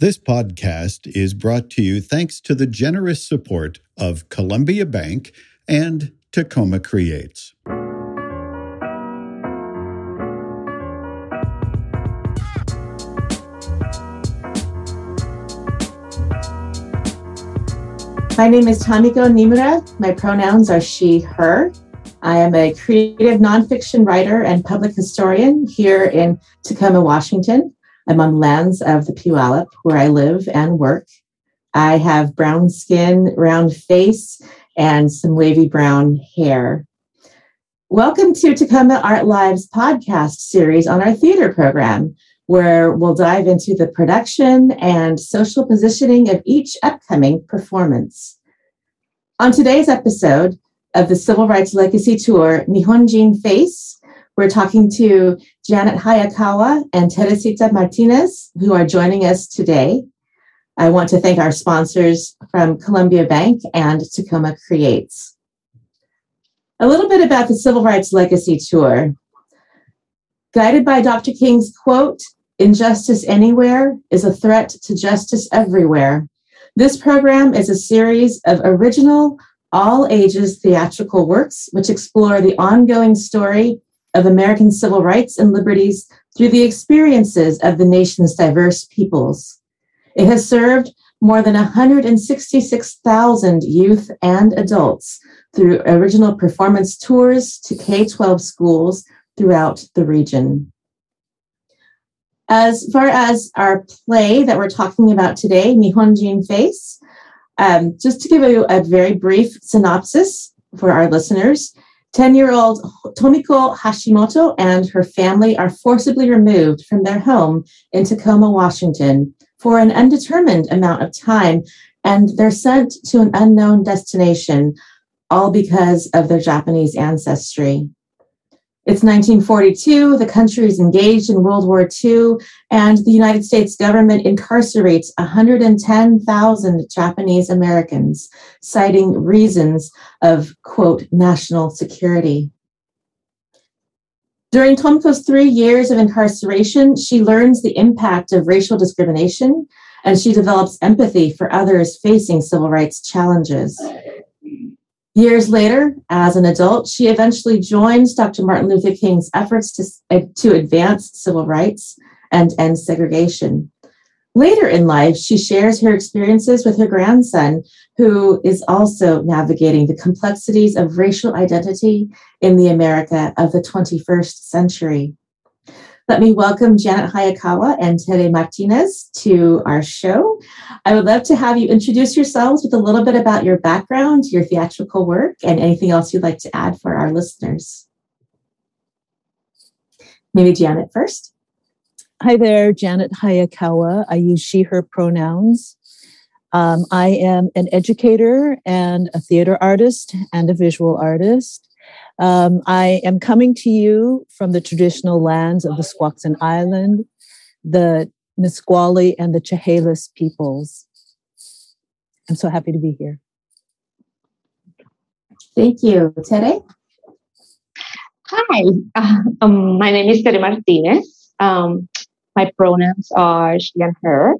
This podcast is brought to you thanks to the generous support of Columbia Bank and Tacoma Creates. My name is Tamiko Nimura. My pronouns are she, her. I am a creative nonfiction writer and public historian here in Tacoma, Washington. I'm on lands of the Puyallup where I live and work. I have brown skin, round face, and some wavy brown hair. Welcome to Tacoma Arts Live podcast series on our theater program, where we'll dive into the production and social positioning of each upcoming performance. On today's episode of the Civil Rights Legacy Tour, Nihonjin Face, we're talking to Janet Hayakawa and Teresita Martinez, who are joining us today. I want to thank our sponsors from Columbia Bank and Tacoma Creates. A little bit about the Civil Rights Legacy Tour. Guided by Dr. King's quote, Injustice anywhere is a threat to justice everywhere. This program is a series of original, all ages theatrical works which explore the ongoing story of American civil rights and liberties through the experiences of the nation's diverse peoples. It has served more than 166,000 youth and adults through original performance tours to K 12 schools throughout the region. As far as our play that we're talking about today, Nihonjin Face, um, just to give you a very brief synopsis for our listeners, 10 year old Tomiko Hashimoto and her family are forcibly removed from their home in Tacoma, Washington for an undetermined amount of time, and they're sent to an unknown destination, all because of their Japanese ancestry. It's 1942, the country is engaged in World War II, and the United States government incarcerates 110,000 Japanese Americans, citing reasons of, quote, national security. During Tomiko's three years of incarceration, she learns the impact of racial discrimination and she develops empathy for others facing civil rights challenges. Years later, as an adult, she eventually joins Dr. Martin Luther King's efforts to, uh, to advance civil rights and end segregation. Later in life, she shares her experiences with her grandson, who is also navigating the complexities of racial identity in the America of the 21st century. Let me welcome Janet Hayakawa and Tere Martinez to our show. I would love to have you introduce yourselves with a little bit about your background, your theatrical work, and anything else you'd like to add for our listeners. Maybe Janet first. Hi there, Janet Hayakawa. I use she, her pronouns. Um, I am an educator and a theater artist and a visual artist. Um, I am coming to you from the traditional lands of the Squaxin Island, the Nisqually, and the Chehalis peoples. I'm so happy to be here. Thank you. Tere? Hi, uh, um, my name is Tere Martinez. Um, my pronouns are she and her.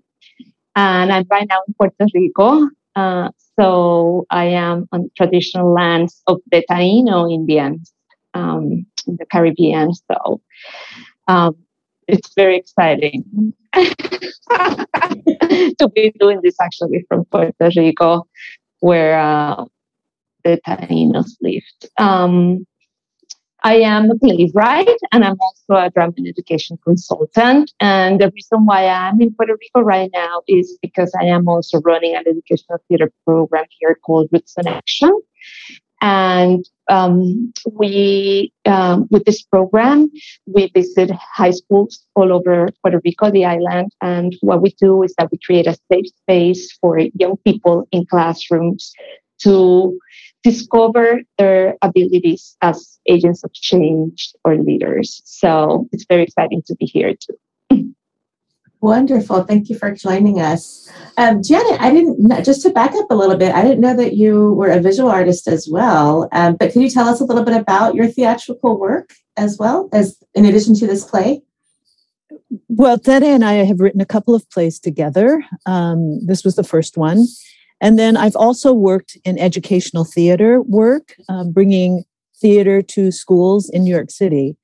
And I'm right now in Puerto Rico. Uh, so I am on traditional lands of the Taino Indians um, in the Caribbean. So um, it's very exciting to be doing this actually from Puerto Rico, where uh, the Tainos lived. Um, I am a playwright and I'm also a drama and education consultant. And the reason why I'm in Puerto Rico right now is because I am also running an educational theater program here called Roots in Action. And um, we, um, with this program, we visit high schools all over Puerto Rico, the island. And what we do is that we create a safe space for young people in classrooms to discover their abilities as agents of change or leaders. So it's very exciting to be here too. Wonderful. Thank you for joining us. Um, Janet, I didn't, just to back up a little bit, I didn't know that you were a visual artist as well. Um, but can you tell us a little bit about your theatrical work as well as in addition to this play? Well, Tere and I have written a couple of plays together. Um, this was the first one. And then I've also worked in educational theater work, um, bringing theater to schools in New York City.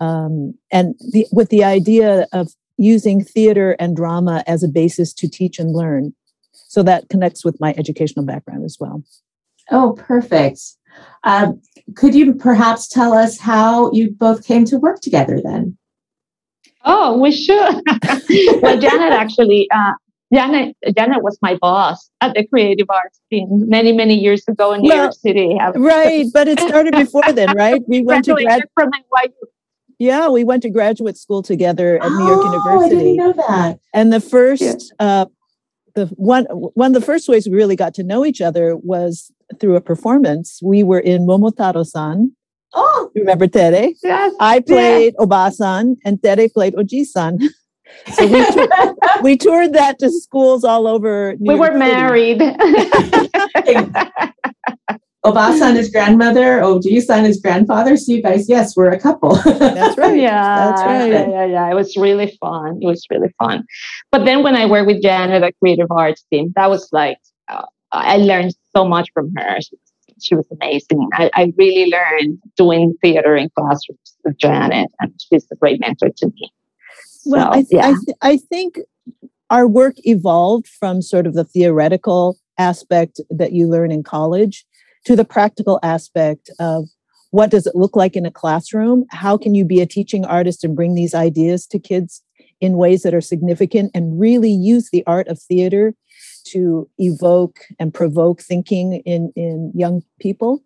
Um, and the, with the idea of using theater and drama as a basis to teach and learn. So that connects with my educational background as well. Oh, perfect. Um, could you perhaps tell us how you both came to work together then? Oh, we should. well, Janet actually, uh, Janet, Janet was my boss at the Creative Arts team many, many years ago in New well, York City. Right, but it started before then, right? We went to grad- from NYU. Yeah, we went to graduate school together at New York University. Oh, I didn't know that. And the first, yeah. uh, the one one of the first ways we really got to know each other was through a performance. We were in Momotaro-san, Oh, remember Tere? Yes. I played yes. Obasan and Tere played Ojisan. So we, t- we toured that to schools all over. New we were City. married. Obasan is grandmother, Ojisan is grandfather. So you guys, yes, we're a couple. That's right. Yeah, that's right. Yeah, yeah, yeah. It was really fun. It was really fun. But then when I worked with Janet at Creative Arts team, that was like uh, I learned so much from her. She she was amazing. I, I really learned doing theater in classrooms with Janet, and she's a great mentor to me. Well, so, I, th- yeah. I, th- I think our work evolved from sort of the theoretical aspect that you learn in college to the practical aspect of what does it look like in a classroom? How can you be a teaching artist and bring these ideas to kids in ways that are significant and really use the art of theater to evoke and provoke thinking in, in young people.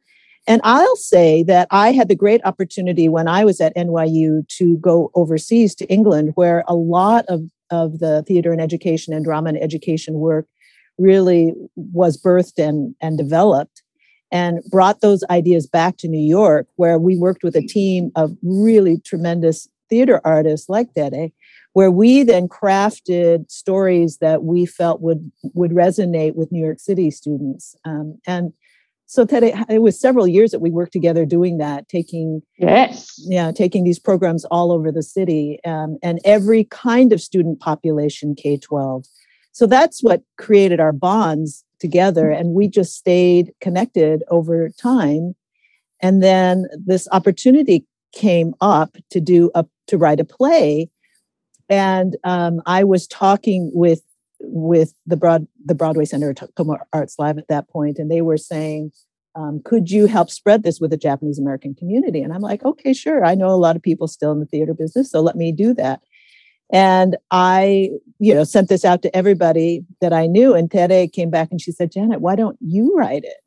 And I'll say that I had the great opportunity when I was at NYU to go overseas to England, where a lot of, of the theater and education and drama and education work really was birthed and, and developed, and brought those ideas back to New York, where we worked with a team of really tremendous theater artists like Tere where we then crafted stories that we felt would would resonate with New York City students. Um, and so Ted, it was several years that we worked together doing that, taking yes, yeah, taking these programs all over the city um, and every kind of student population K twelve. So that's what created our bonds together, and we just stayed connected over time. And then this opportunity came up to do a to write a play and um, I was talking with with the broad the Broadway Center Tacoma Arts Live at that point, and they were saying, um, "Could you help spread this with the Japanese American community?" And I'm like, "Okay, sure. I know a lot of people still in the theater business, so let me do that." And I, you know, sent this out to everybody that I knew. And Tere came back and she said, "Janet, why don't you write it?"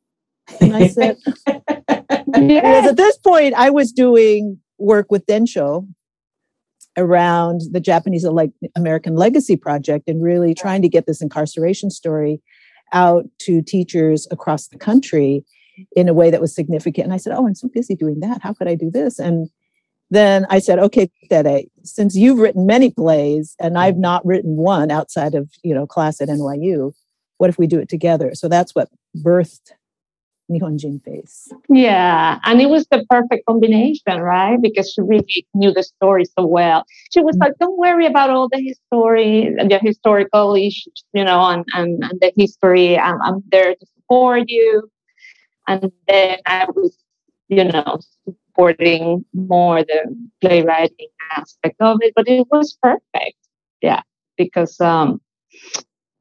And I said, because at this point I was doing work with Densho around the Japanese American Legacy Project and really trying to get this incarceration story out to teachers across the country in a way that was significant. And I said, Oh, I'm so busy doing that. How could I do this? And then I said, okay, Tere, since you've written many plays and mm-hmm. I've not written one outside of, you know, class at NYU, what if we do it together? So that's what birthed Nihonjin face. Yeah, and it was the perfect combination, right? Because she really knew the story so well. She was mm-hmm. like, "Don't worry about all the history, the historical issues, you know, and and, and the history. I'm, I'm there to support you." And then I was, you know, supporting more the playwriting aspect of it, but it was perfect. Yeah, because um,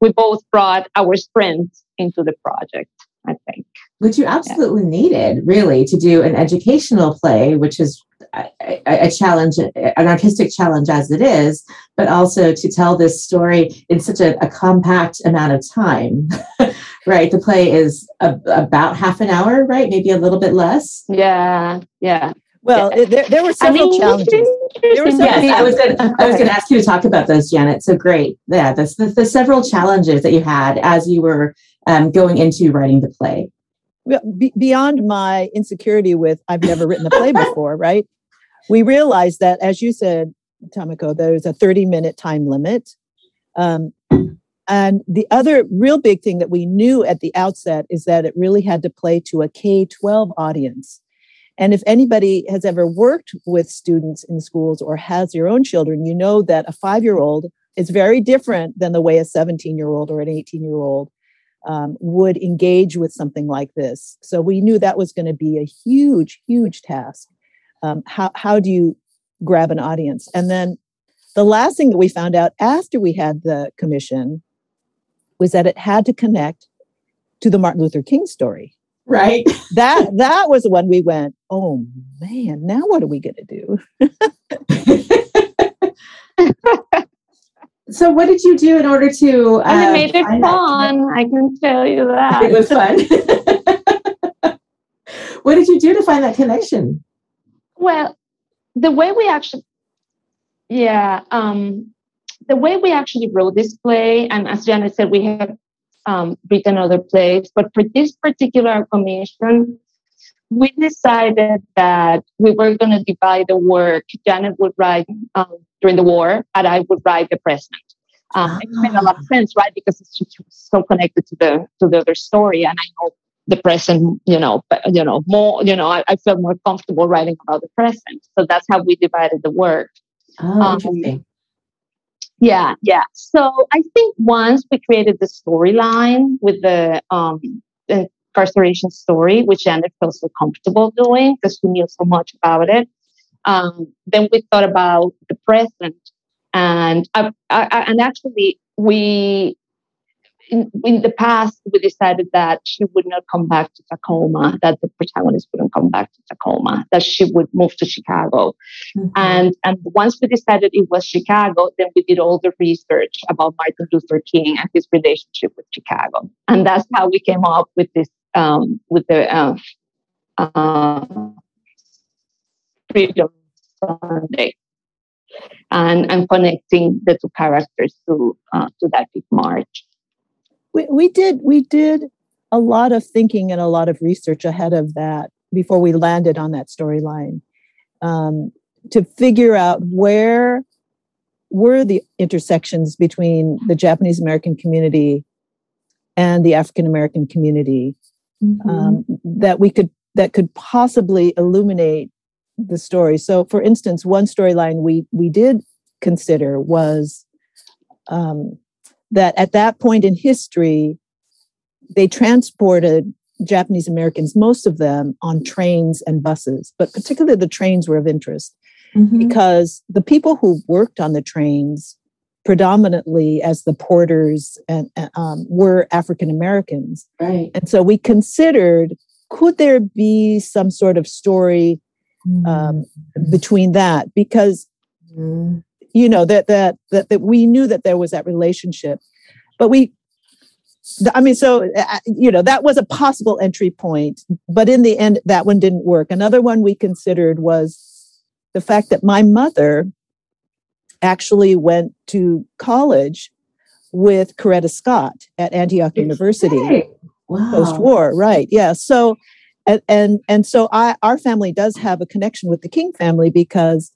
we both brought our strengths into the project. I think. Which you absolutely yeah. needed, really, to do an educational play, which is a, a, challenge, an artistic challenge as it is, but also to tell this story in such a, a compact amount of time. right. The play is a, about half an hour, right? Maybe a little bit less. Yeah. Yeah. Well, yeah. there, there were several I mean, challenges. There were several yes, I was going I was going to ask you to talk about those, Janet. So great. Yeah, the, the, the several challenges that you had as you were um, going into writing the play? Be- beyond my insecurity with I've never written a play before, right? We realized that, as you said, Tamiko, there's a 30 minute time limit. Um, and the other real big thing that we knew at the outset is that it really had to play to a K 12 audience. And if anybody has ever worked with students in schools or has your own children, you know that a five year old is very different than the way a 17 year old or an 18 year old um, would engage with something like this. So we knew that was going to be a huge, huge task. Um, how, how do you grab an audience? And then the last thing that we found out after we had the commission was that it had to connect to the Martin Luther King story. Right. that that was when we went, oh man, now what are we going to do? so what did you do in order to? Uh, and it made it fun. I can tell you that it was fun. what did you do to find that connection? Well, the way we actually, yeah, um, the way we actually wrote this play, and as Janet said, we have um, written other plays. But for this particular commission, we decided that we were going to divide the work. Janet would write um, during the war, and I would write the present. Um, It made a lot of ah. sense, right? Because it's so connected to the to the other story, and I know the present. You know, but, you know more. You know, I, I feel more comfortable writing about the present. So that's how we divided the work. Oh, um, interesting. Yeah, yeah. So I think once we created the storyline with the um, incarceration story, which Janet felt so comfortable doing because she knew so much about it, um, then we thought about the present, and I, I, and actually we in, in the past, we decided that she would not come back to Tacoma, that the protagonist wouldn't come back to Tacoma, that she would move to Chicago. Mm-hmm. And, and once we decided it was Chicago, then we did all the research about Martin Luther King and his relationship with Chicago. And that's how we came up with this, um, with the uh, uh, Freedom Sunday. And, and connecting the two characters to uh, to that big march we, we did we did a lot of thinking and a lot of research ahead of that before we landed on that storyline um, to figure out where were the intersections between the Japanese American community and the African American community mm-hmm. um, that we could that could possibly illuminate the story. So, for instance, one storyline we we did consider was um, that at that point in history, they transported Japanese Americans, most of them on trains and buses, but particularly the trains were of interest mm-hmm. because the people who worked on the trains, predominantly as the porters, and um, were African Americans. Right. And so we considered could there be some sort of story um, mm-hmm. between that because mm-hmm you know that that that that we knew that there was that relationship but we i mean so uh, you know that was a possible entry point but in the end that one didn't work another one we considered was the fact that my mother actually went to college with coretta scott at antioch university wow. post-war right yeah so and, and and so I our family does have a connection with the King family because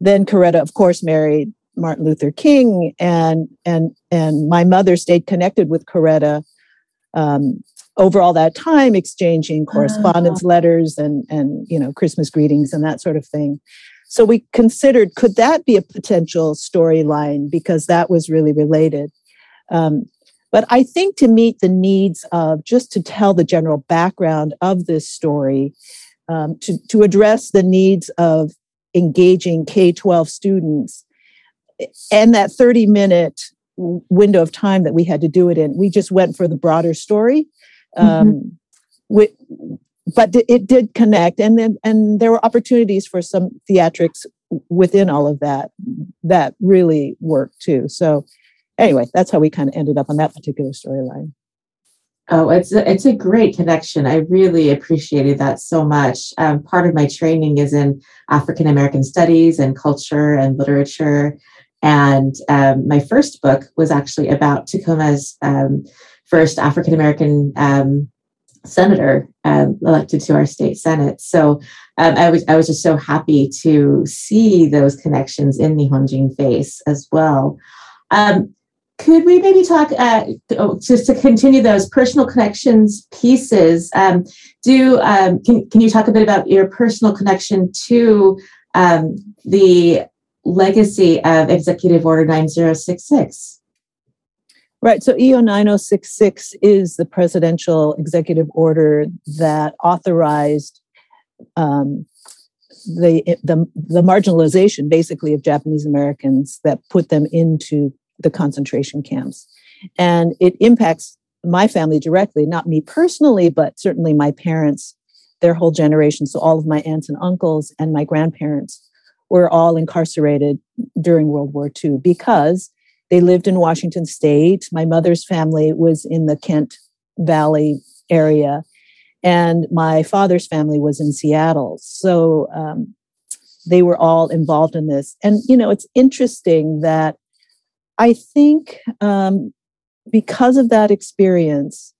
then Coretta, of course, married Martin Luther King, and and and my mother stayed connected with Coretta um, over all that time, exchanging correspondence, uh-huh. letters, and and you know Christmas greetings and that sort of thing. So we considered could that be a potential storyline because that was really related. Um, but I think to meet the needs of just to tell the general background of this story, um, to, to address the needs of engaging K 12 students and that 30 minute window of time that we had to do it in, we just went for the broader story. Mm-hmm. Um, we, but it did connect, and then and there were opportunities for some theatrics within all of that that really worked too. So anyway, that's how we kind of ended up on that particular storyline. Oh, it's a, it's a great connection. I really appreciated that so much. Um, part of my training is in African American studies and culture and literature. And um, my first book was actually about Tacoma's um, first African American um, senator um, elected to our state senate. So um, I was I was just so happy to see those connections in Nihonjin face as well could we maybe talk uh, oh, just to continue those personal connections pieces? Um, do um, can can you talk a bit about your personal connection to um, the legacy of Executive Order 9066? Right. So EO 9066 is the presidential executive order that authorized um, the, the the marginalization, basically, of Japanese Americans that put them into the concentration camps. And it impacts my family directly, not me personally, but certainly my parents, their whole generation. So all of my aunts and uncles and my grandparents were all incarcerated during World War II because they lived in Washington state. My mother's family was in the Kent Valley area, and my father's family was in Seattle. So um, they were all involved in this. And, you know, it's interesting that I think um, because of that experience,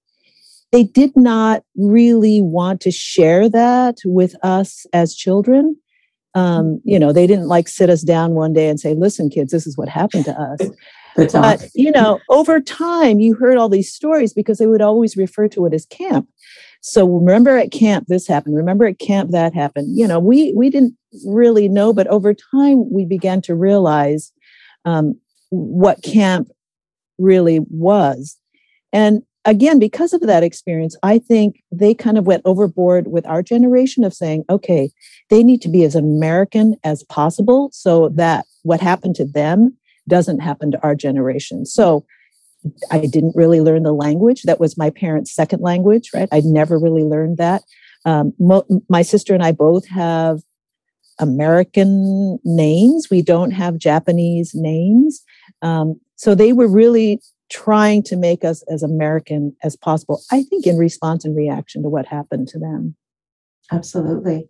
they did not really want to share that with us as children. Um, you know, they didn't like sit us down one day and say, listen, kids, this is what happened to us. but, you know, over time, you heard all these stories because they would always refer to it as camp. So remember at camp this happened. Remember at camp that happened. You know, we we didn't really know, but over time we began to realize um, what camp really was. And again, because of that experience, I think they kind of went overboard with our generation of saying, okay, they need to be as American as possible so that what happened to them doesn't happen to our generation. So I didn't really learn the language. That was my parents' second language, right? I never really learned that. Um, mo- my sister and I both have American names. We don't have Japanese names. Um, so they were really trying to make us as American as possible, I think, in response and reaction to what happened to them. Absolutely.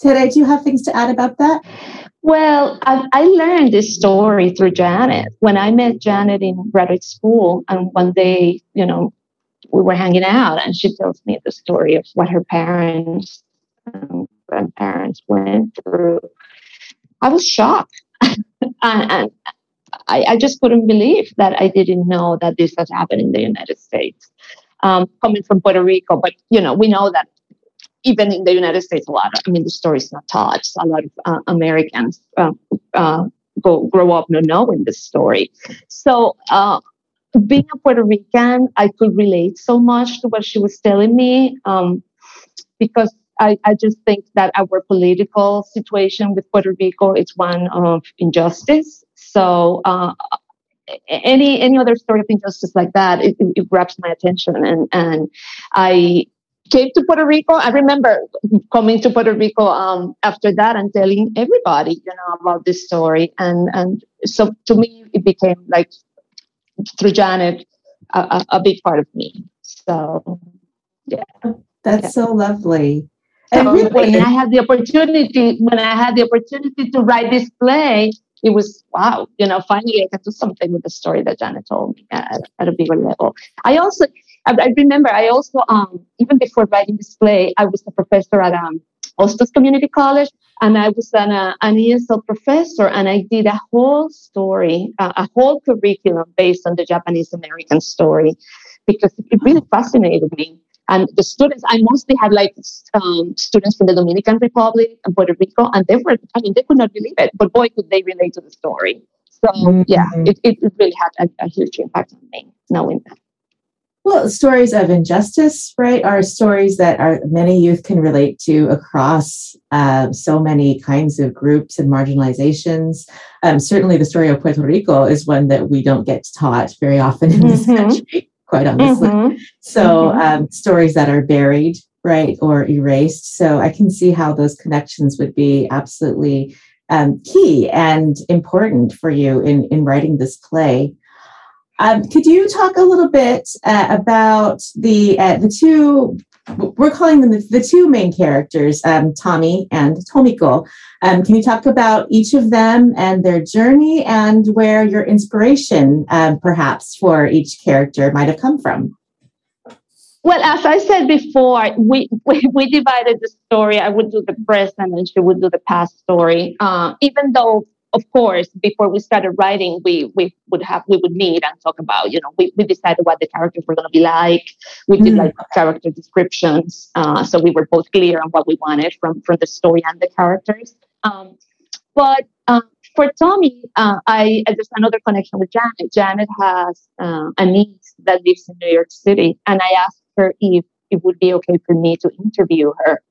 Tere, do you have things to add about that? Well, I, I, learned this story through Janet. When I met Janet in graduate school, and one day, you know, we were hanging out, and she tells me the story of what her parents and grandparents went through. I was shocked. and, and I, I, just couldn't believe that I didn't know that this had happened in the United States. Um, coming from Puerto Rico, but you know, we know that even in the United States, a lot. Of, I mean, the story is not touched. A lot of uh, Americans uh, uh, go grow up not knowing this story. So, uh, being a Puerto Rican, I could relate so much to what she was telling me um, because I, I, just think that our political situation with Puerto Rico is one of injustice so uh, any any other story of injustice like that, it, it grabs my attention, and and I came to Puerto Rico. I remember coming to Puerto Rico um, after that and telling everybody, you know, about this story. And and so to me, it became like through Janet a, a big part of me. So yeah, that's yeah. so lovely. And when I had the opportunity, when I had the opportunity to write this play, it was wow, you know, finally I got do something with the story that Janet told me at, at a bigger level. I also, I, I, remember, I also, um, even before writing this play, I was a professor at um, Hostos Community College, and I was an, uh, an ESL professor, and I did a whole story, uh, a whole curriculum based on the Japanese American story, because it really fascinated me. And the students, I mostly had like um, students from the Dominican Republic and Puerto Rico, and they were, I mean, they could not believe it, but boy, could they relate to the story. So, mm-hmm. yeah, it, it really had a, a huge impact on me knowing that. Well, stories of injustice, right, are stories that are many youth can relate to across uh, so many kinds of groups and marginalizations. Um, certainly, the story of Puerto Rico is one that we don't get taught very often in this mm-hmm. country quite honestly. Mm-hmm. So mm-hmm. Um, stories that are buried, right, or erased. So I can see how those connections would be absolutely um, key and important for you in in writing this play. Um, could you talk a little bit uh, about the uh, the two we're calling them the, the two main characters, um, Tommy and Tomiko. Um, can you talk about each of them and their journey and where your inspiration, um, perhaps, for each character might have come from? Well, as I said before, we, we, we divided the story. I would do the present and she would do the past story. Uh, even though of course, before we started writing, we we would have we would meet and talk about, you know, we, we decided what the characters were going to be like. We did mm. like character descriptions, uh, so we were both clear on what we wanted from from the story and the characters. Um, but um, for Tommy, uh, I there's another connection with Janet. Janet has uh, a niece that lives in New York City, and I asked her if it would be okay for me to interview her.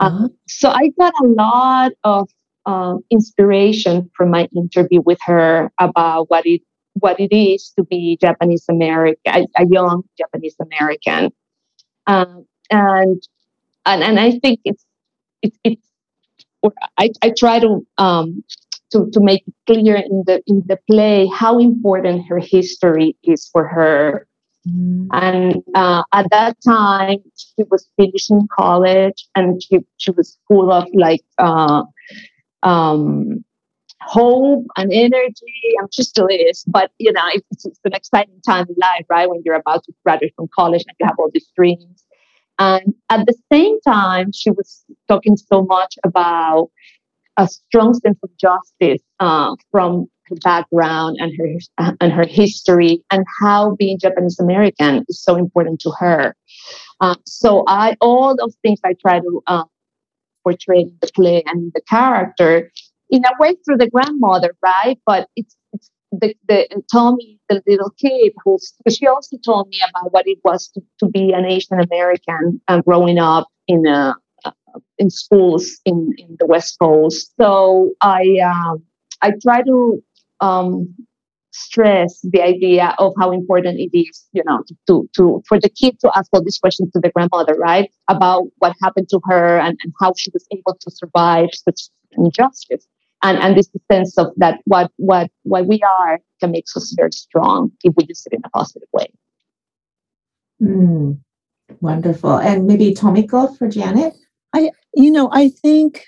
Uh-huh. so I got a lot of um, inspiration from my interview with her about what it what it is to be Japanese American, a, a, young Japanese American, um, and and and I think it's it's it's I, I try to um, to to make it clear in the in the play how important her history is for her. Mm. And uh, at that time, she was finishing college, and she she was full of like uh, um, hope and energy. She still is, but you know, it's, it's an exciting time in life, right? When you're about to graduate from college and you have all these dreams. And at the same time, she was talking so much about a strong sense of justice uh, from her background and her and her history, and how being Japanese American is so important to her. Uh, so I all those things I try to uh, portraying the play and the character in a way through the grandmother, right? But it's, it's the, the Tommy, the little kid, who she also told me about what it was to, to be an Asian American and growing up in a uh, in schools in, in the West Coast. So I um, I try to um, stress the idea of how important it is, you know, to, to for the kid to ask all these questions to the grandmother, right? About what happened to her and, and how she was able to survive such injustice. And and this sense of that what what what we are can make us very strong if we use it in a positive way. Mm, wonderful. And maybe Tomiko for Janet? I you know, I think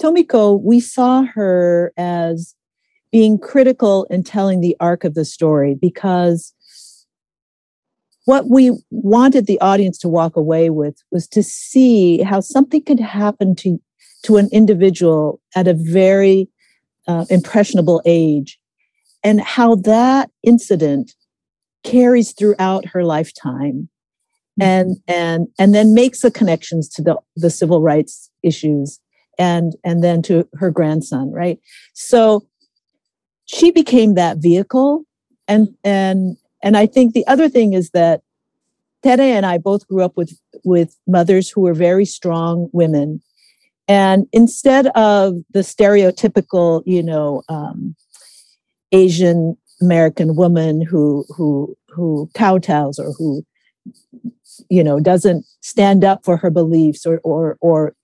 Tomiko, we saw her as being critical in telling the arc of the story because what we wanted the audience to walk away with was to see how something could happen to to an individual at a very uh, impressionable age and how that incident carries throughout her lifetime mm-hmm. and and and then makes the connections to the the civil rights issues and and then to her grandson right so she became that vehicle. And and and i think the other thing is that tere and i both grew up with with mothers who were very strong women. And instead of the stereotypical you know um, asian american woman who who who kowtows or who you know doesn't stand up for her beliefs or or or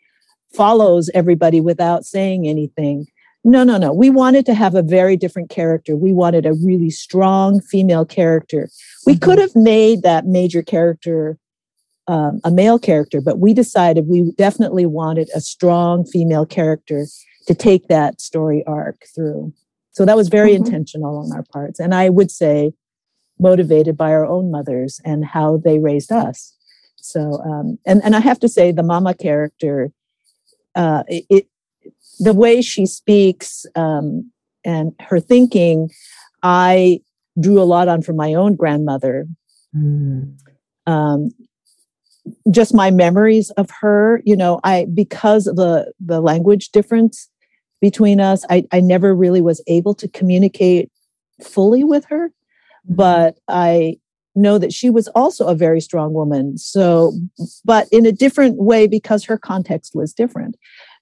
follows everybody without saying anything no, no, no. We wanted to have a very different character. We wanted a really strong female character. We mm-hmm. could have made that major character um, a male character, but we decided we definitely wanted a strong female character to take that story arc through. So that was very mm-hmm. intentional on our parts. And I would say motivated by our own mothers and how they raised us. So, um, and, and I have to say, the mama character, uh, it, the way she speaks um, and her thinking, I drew a lot on from my own grandmother. Mm. Um, just my memories of her, you know, I because of the the language difference between us, I, I never really was able to communicate fully with her, mm-hmm. but I know that she was also a very strong woman. So, but in a different way because her context was different.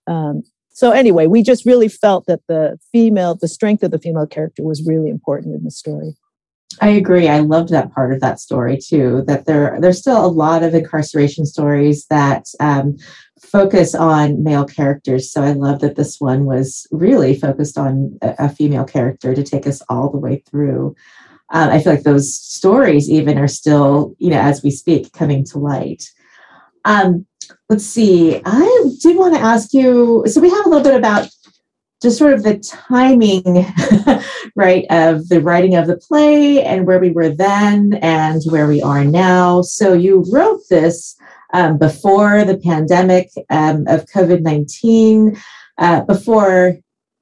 Um, so anyway, we just really felt that the female, the strength of the female character was really important in the story. I agree. I loved that part of that story too. That there, there's still a lot of incarceration stories that um, focus on male characters. So I love that this one was really focused on a, a female character to take us all the way through. Um, I feel like those stories even are still, you know, as we speak, coming to light. Um, let's see. I did want to ask you. So we have a little bit about just sort of the timing, right, of the writing of the play and where we were then and where we are now. So you wrote this um, before the pandemic um, of COVID 19, uh, before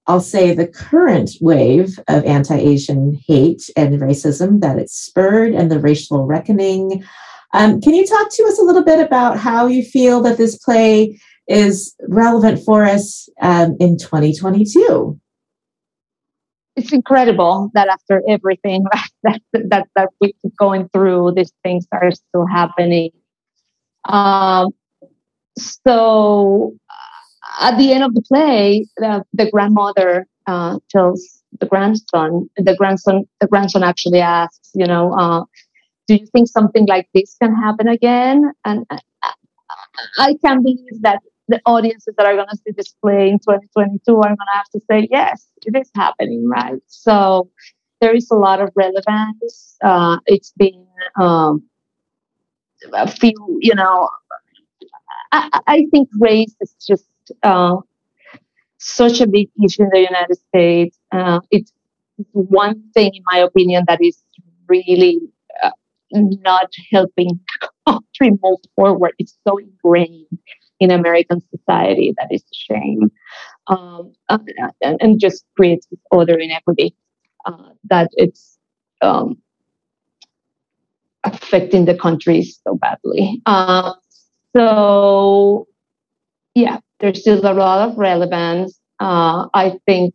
I'll say the current wave of anti Asian hate and racism that it spurred and the racial reckoning. Um, can you talk to us a little bit about how you feel that this play is relevant for us um, in 2022? It's incredible that after everything that, that, that we keep going through, these things are still happening. Um, so at the end of the play, the, the grandmother uh, tells the grandson, the grandson, the grandson actually asks, you know, uh, do you think something like this can happen again? And I, I can't believe that the audiences that are going to see this play in 2022 are going to have to say, yes, it is happening, right? So there is a lot of relevance. Uh, it's been um, a few, you know, I, I think race is just uh, such a big issue in the United States. Uh, it's one thing, in my opinion, that is really uh, not helping the country move forward. It's so ingrained in American society that is a shame, um, and, and, just creates other inequity uh, that it's um, affecting the country so badly. Uh, so, yeah, there's still a lot of relevance. Uh, I think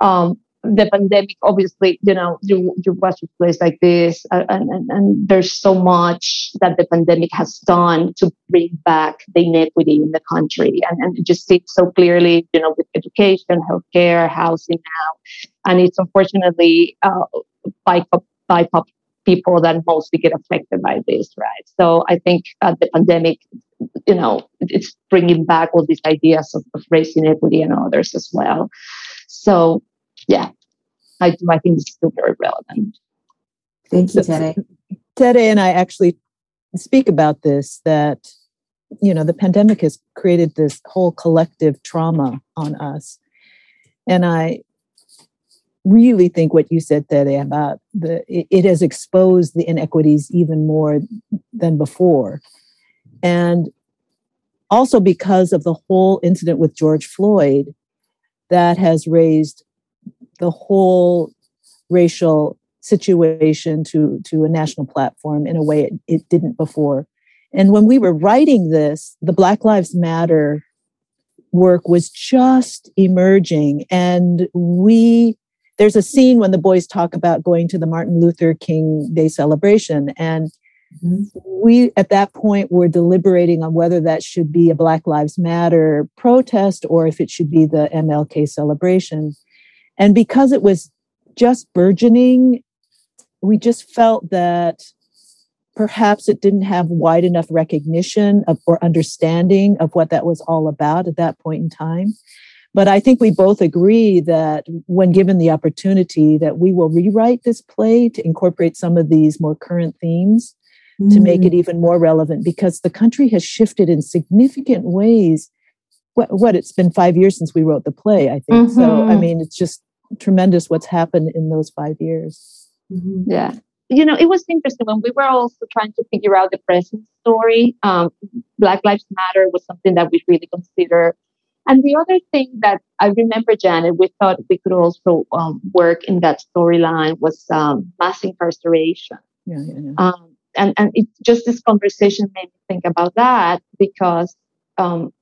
um, the pandemic, obviously, you know, you, you watch a place like this, uh, and, and, and, there's so much that the pandemic has done to bring back the inequity in the country. And, and just see it so clearly, you know, with education, healthcare, housing now. And it's unfortunately uh, BIPOC, BIPOC people that mostly get affected by this, right? So I think uh, the pandemic you know, it's bringing back all these ideas of, of race inequity and others as well. So, yeah, I do. I think it's still very relevant. Thank you, Tere. Tere and I actually speak about this that, you know, the pandemic has created this whole collective trauma on us. And I really think what you said, Tere, about the it, it has exposed the inequities even more than before. And also because of the whole incident with George Floyd, that has raised the whole racial situation to, to a national platform in a way it, it didn't before. And when we were writing this, the Black Lives Matter work was just emerging. And we, there's a scene when the boys talk about going to the Martin Luther King Day celebration. And Mm-hmm. We, at that point, were deliberating on whether that should be a Black Lives Matter protest or if it should be the MLK celebration. And because it was just burgeoning, we just felt that perhaps it didn't have wide enough recognition of, or understanding of what that was all about at that point in time. But I think we both agree that when given the opportunity that we will rewrite this play to incorporate some of these more current themes mm. to make it mm. even more relevant because the country has shifted in significant ways. What, what it's been five years since we wrote the play, I think. Mm-hmm. So, I mm-hmm. mean, it's just tremendous what's happened in those five years. Mm-hmm. Yeah. You know, it was interesting when we were also trying to figure out the present story. Um, Black Lives Matter was something that we really consider. And the other thing that I remember, Janet, we thought we could also um, work in that storyline was um, mass incarceration. Yeah, yeah, yeah. Um, and and it just this conversation made me think about that because um,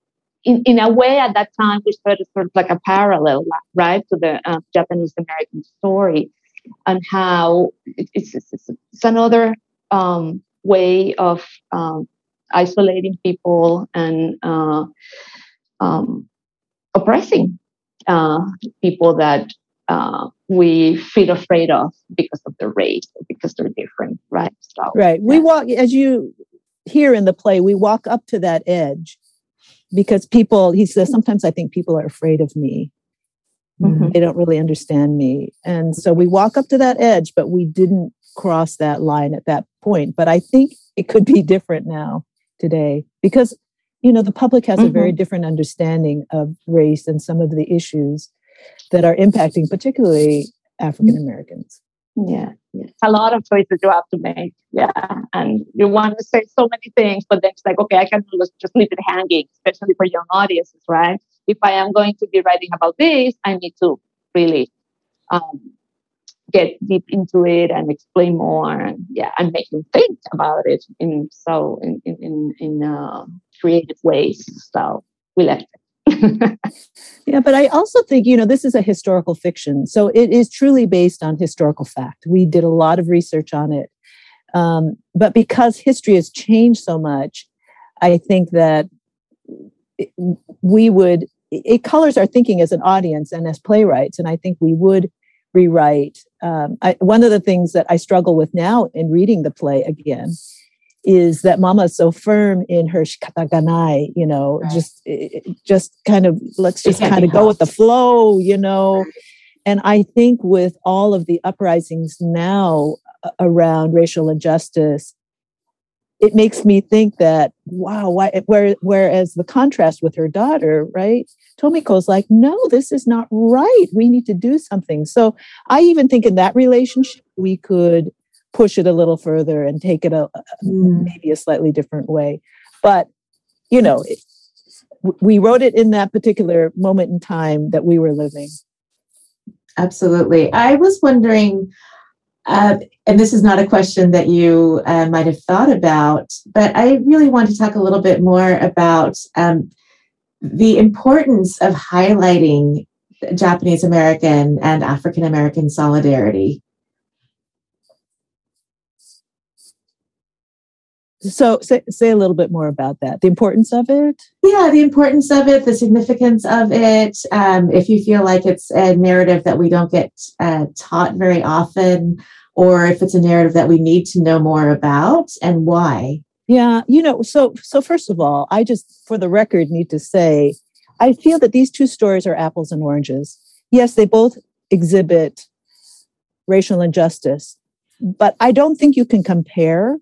in in a way at that time we started sort of like a parallel right to the uh, Japanese American story and how it's, it's, it's another um, way of um, isolating people and uh, um, oppressing uh, people that uh, we feel afraid of because of their race because they're different right so, right yeah. we walk as you hear in the play we walk up to that edge because people he says sometimes i think people are afraid of me mm-hmm. they don't really understand me and so we walk up to that edge but we didn't cross that line at that point but i think it could be different now today because you know the public has mm-hmm. a very mm-hmm. different understanding of race and some of the issues that are impacting particularly African Americans. Yeah, a lot of choices you have to make. Yeah, and you want to say so many things, but then it's like, okay, I can just leave it hanging, especially for young audiences, right? if I am going to be writing about this, I need to really um, get deep into it and explain more and yeah and make them think about it in so in in in, in uh, creative ways so we left it yeah but i also think you know this is a historical fiction so it is truly based on historical fact we did a lot of research on it um, but because history has changed so much i think that we would it colors our thinking as an audience and as playwrights and i think we would rewrite. Um, I, one of the things that I struggle with now in reading the play again is that Mama is so firm in her shikataganai, you know, right. just just kind of let's just kind of go with the flow, you know. And I think with all of the uprisings now uh, around racial injustice, it makes me think that wow why, where, whereas the contrast with her daughter right? Tomiko's like no this is not right. We need to do something. So i even think in that relationship we could push it a little further and take it a, mm. maybe a slightly different way but you know it, we wrote it in that particular moment in time that we were living absolutely i was wondering uh, and this is not a question that you uh, might have thought about, but I really want to talk a little bit more about um, the importance of highlighting Japanese American and African American solidarity. So, say, say a little bit more about that. The importance of it? Yeah, the importance of it, the significance of it. Um, if you feel like it's a narrative that we don't get uh, taught very often, or if it's a narrative that we need to know more about and why. Yeah, you know, so so first of all, I just for the record need to say I feel that these two stories are apples and oranges. Yes, they both exhibit racial injustice, but I don't think you can compare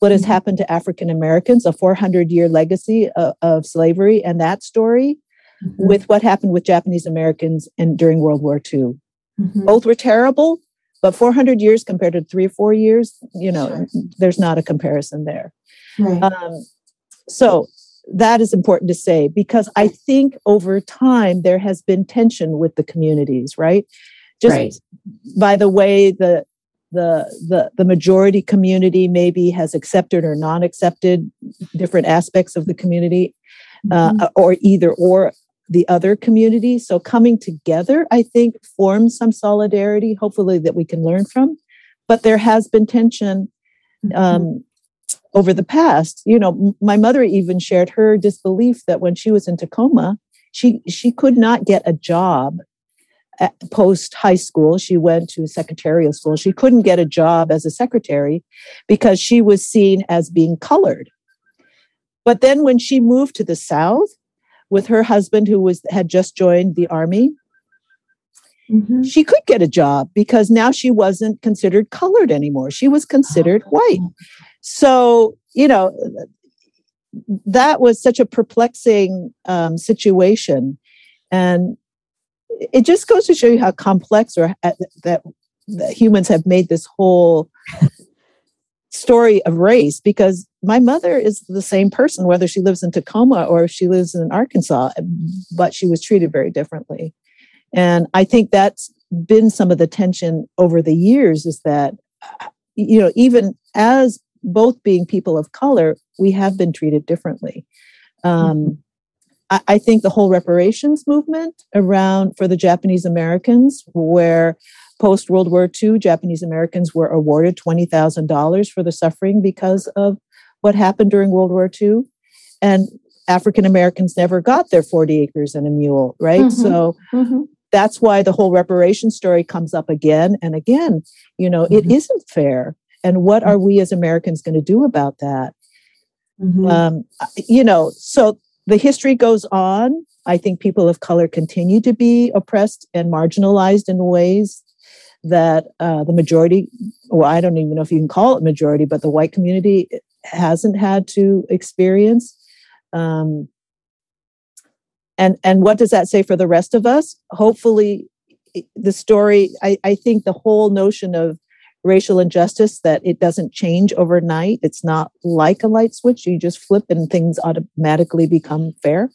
what has happened to African Americans, a 400 year legacy of, of, slavery, and that story mm-hmm. with what happened with Japanese Americans and during World War II. Mm-hmm. Both were terrible, but 400 years compared to three or four years, you know, sure. there's not a comparison there. Right. Um, so that is important to say because I think over time there has been tension with the communities, right? Just right. by the way the the the the majority community maybe has accepted or non accepted different aspects of the community uh, mm-hmm. or either or the other community so coming together i think forms some solidarity hopefully that we can learn from but there has been tension mm-hmm. um, over the past you know my mother even shared her disbelief that when she was in tacoma she she could not get a job post high school, she went to secretarial school. She couldn't get a job as a secretary because she was seen as being colored. But then when she moved to the South with her husband, who was had just joined the army, mm-hmm. she could get a job because now she wasn't considered colored anymore. She was considered oh. white. So, you know, that was such a perplexing um, situation. And it just goes to show you how complex or uh, that, that humans have made this whole story of race because my mother is the same person whether she lives in Tacoma or if she lives in Arkansas but she was treated very differently and i think that's been some of the tension over the years is that you know even as both being people of color we have been treated differently um, mm-hmm. I, I think the whole reparations movement around for the Japanese Americans, where post World War II, Japanese Americans were awarded $20,000 for the suffering because of what happened during World War II. And African Americans never got their 40 acres and a mule, right? Mm-hmm. So mm-hmm. that's why the whole reparation story comes up again and again. You know, mm-hmm. it isn't fair. And what are we as Americans going to do about that? Mm-hmm. Um, you know, so the history goes on. I think people of color continue to be oppressed and marginalized in ways that uh, the majority, well, I don't even know if you can call it majority, but the white community hasn't had to experience. Um, and and what does that say for the rest of us? Hopefully, the story. I, I think the whole notion of racial injustice that it doesn't change overnight. It's not like a light switch. You just flip and things automatically become fair.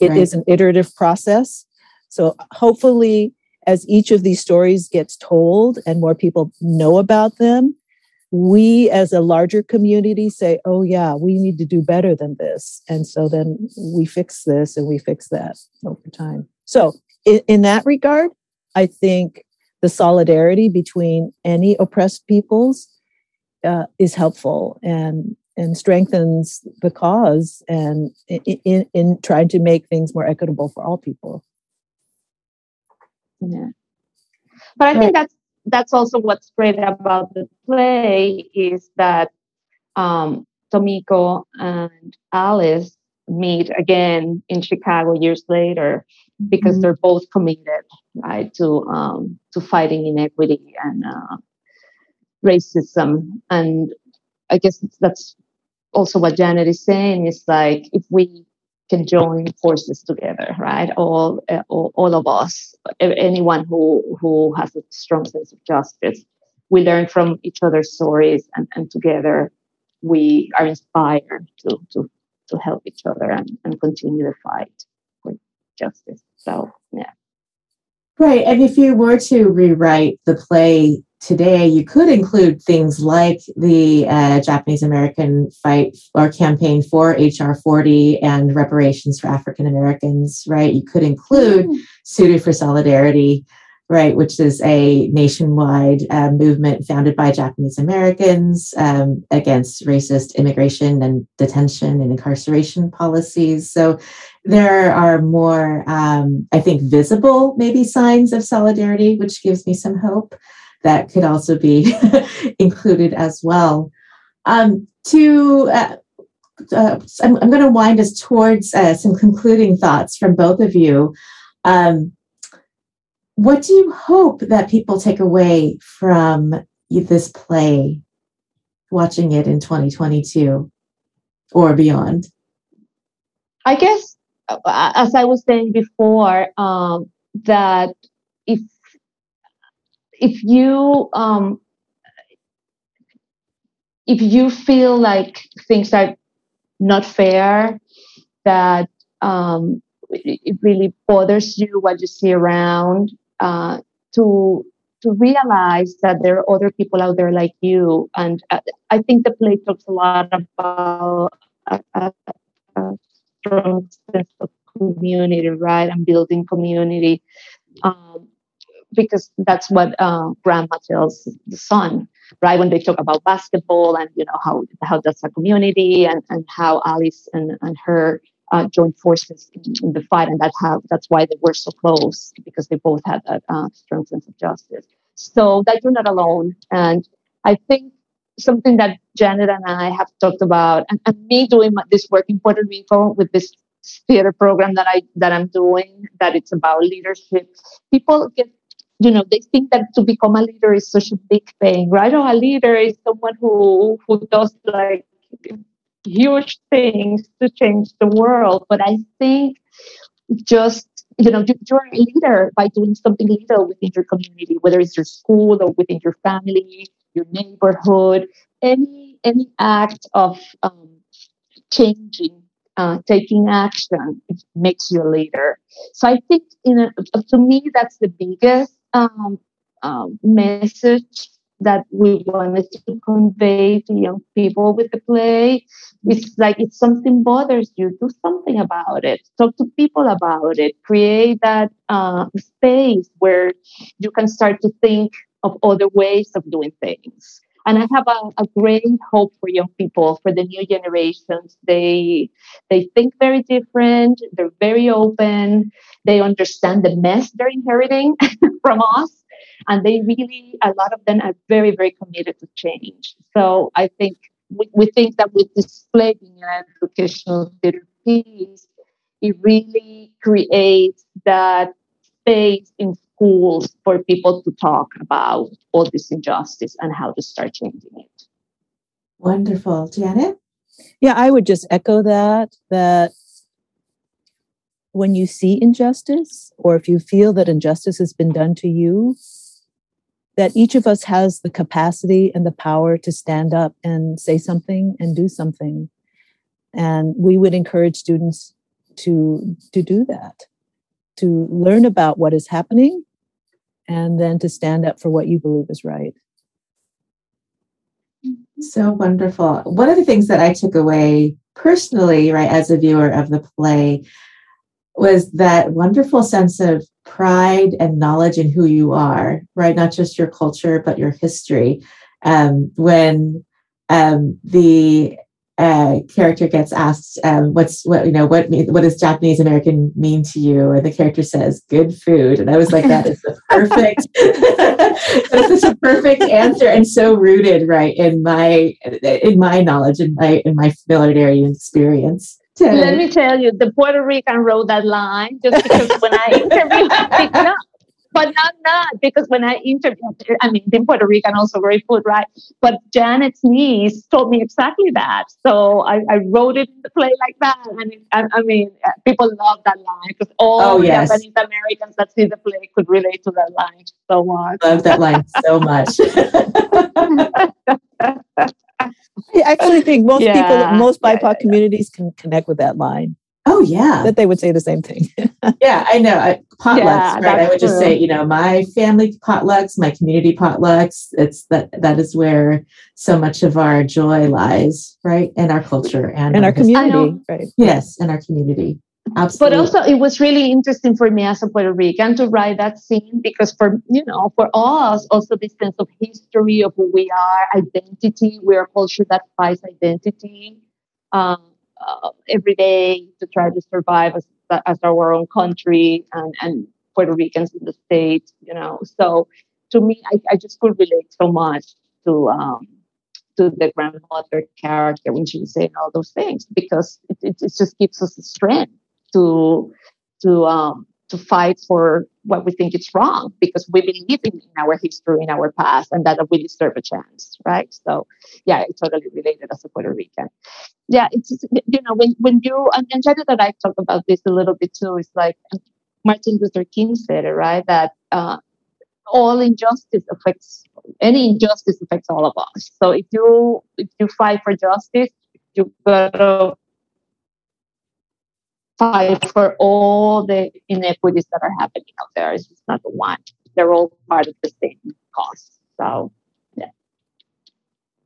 It right. is an iterative process. So hopefully, as each of these stories gets told and more people know about them, we as a larger community say, oh, yeah, we need to do better than this. And so then we fix this and we fix that over time. So, in, in that regard, I think the solidarity between any oppressed peoples uh, is helpful and and strengthens the cause and in, in, in trying to make things more equitable for all people. Yeah. But I think that's that's also what's great about the play is that um, Tomiko and Alice meet again in Chicago years later because mm-hmm. they're both committed right to um, to fighting inequity and uh, racism and I guess that's also what Janet is saying is like if we can join forces together, right? All, uh, all, all of us, anyone who who has a strong sense of justice, we learn from each other's stories, and, and together we are inspired to to to help each other and, and continue the fight for justice. So yeah. Right. And if you were to rewrite the play today, you could include things like the uh, Japanese American fight or campaign for HR 40 and reparations for African Americans, right? You could include mm. Tsuru for Solidarity, right, which is a nationwide uh, movement founded by Japanese Americans um, against racist immigration and detention and incarceration policies. So there are more, um, I think, visible maybe signs of solidarity, which gives me some hope that could also be included as well. Um, to uh, uh, I'm, I'm going to wind us towards uh, some concluding thoughts from both of you. Um, what do you hope that people take away from this play, watching it in 2022 or beyond? I guess, as I was saying before, um, that if if you um, if you feel like things are not fair, that um, it really bothers you what you see around, uh, to to realize that there are other people out there like you. And uh, I think the play talks a lot about a strong sense of community, right, and building community. Um, because that's what uh, grandma tells the son right when they talk about basketball and you know how how that's a community and, and how alice and, and her uh, joined forces in, in, the fight and that how that's why they were so close because they both had that uh, strong sense of justice so that you're not alone and i think something that janet and i have talked about and, and me doing this work in puerto rico with this theater program that i that i'm doing that it's about leadership people get you know, they think that to become a leader is such a big thing, right? Or a leader is someone who who does like huge things to change the world. But I think just you know, you're a leader by doing something little within your community, whether it's your school or within your family, your neighborhood, any any act of um, changing, uh, taking action makes you a leader. So I think, you know, to me, that's the biggest um, um, message that we wanted to convey to young people with the play. It's like if something bothers you, do something about it. Talk to people about it. Create that uh, space where you can start to think of other ways of doing things. And I have a, a great hope for young people, for the new generations. They they think very different. They're very open. They understand the mess they're inheriting from us. And they really, a lot of them are very, very committed to change. So I think we, we think that with displaying an educational theater piece, it really creates that space in schools for people to talk about all this injustice and how to start changing it. Wonderful. Janet? Yeah, I would just echo that, that when you see injustice, or if you feel that injustice has been done to you, that each of us has the capacity and the power to stand up and say something and do something. And we would encourage students to to do that to learn about what is happening and then to stand up for what you believe is right. So wonderful. One of the things that i took away personally right as a viewer of the play was that wonderful sense of pride and knowledge in who you are right? Not just your culture but your history. Um, when um, the uh, character gets asked, um, "What's what you know? What what does Japanese American mean to you?" And the character says, "Good food." And I was like, "That is the perfect. that's such a perfect answer, and so rooted right in my in my knowledge and my in my familiarity and experience." Let me tell you, the Puerto Rican wrote that line just because when I interviewed, but not not because when I interviewed, I mean, in Puerto Rican also very food, right? But Janet's niece told me exactly that, so I, I wrote it in the play like that, and it, I, I, mean, uh, people love that line because all oh, yes. Japanese Americans that see the play could relate to that line so much. Love that line so much. I actually think most yeah, people, most BIPOC yeah, communities can connect with that line. Oh yeah, that they would say the same thing. yeah, I know. I, potlucks, yeah, right? I would just say, you know, my family potlucks, my community potlucks. It's that that is where so much of our joy lies, right? And our culture and, and our, our community, right? Yes, and our community. Absolutely. But also, it was really interesting for me as a Puerto Rican to write that scene because, for you know, for us, also this sense of history of who we are, identity. We're a culture that fights identity. Um, uh, every day to try to survive as, as our own country and, and Puerto Ricans in the States, you know. So to me, I, I just could relate so much to um, to the grandmother character when she was saying all those things because it, it, it just gives us the strength to to um, to fight for what we think is wrong because we believe in, in, our history, in our past, and that we deserve a chance, right? So, yeah, it's totally related as a Puerto Rican. Yeah, it's you know when when you and, and I talk about this a little bit too. It's like Martin Luther King said it right that uh, all injustice affects any injustice affects all of us. So if you if you fight for justice, you gotta fight for all the inequities that are happening out there. It's just not one. They're all part of the same cause. So, yeah.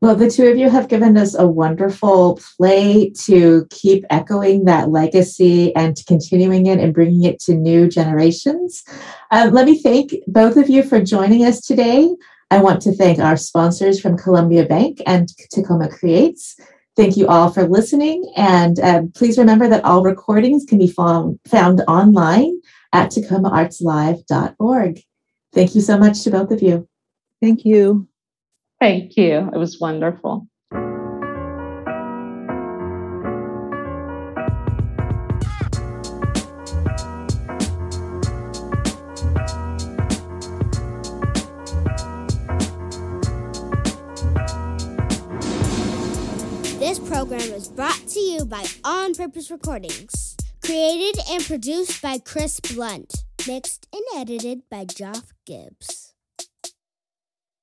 Well, the two of you have given us a wonderful play to keep echoing that legacy and continuing it and bringing it to new generations. Um, let me thank both of you for joining us today. I want to thank our sponsors from Columbia Bank and Tacoma Creates. Thank you all for listening. And um, please remember that all recordings can be found, found online at tacomaartslive.org. Thank you so much to both of you. Thank you. Thank you. It was wonderful. Program is brought to you by On Purpose Recordings. Created and produced by Chris Blunt. Mixed and edited by Geoff Gibbs.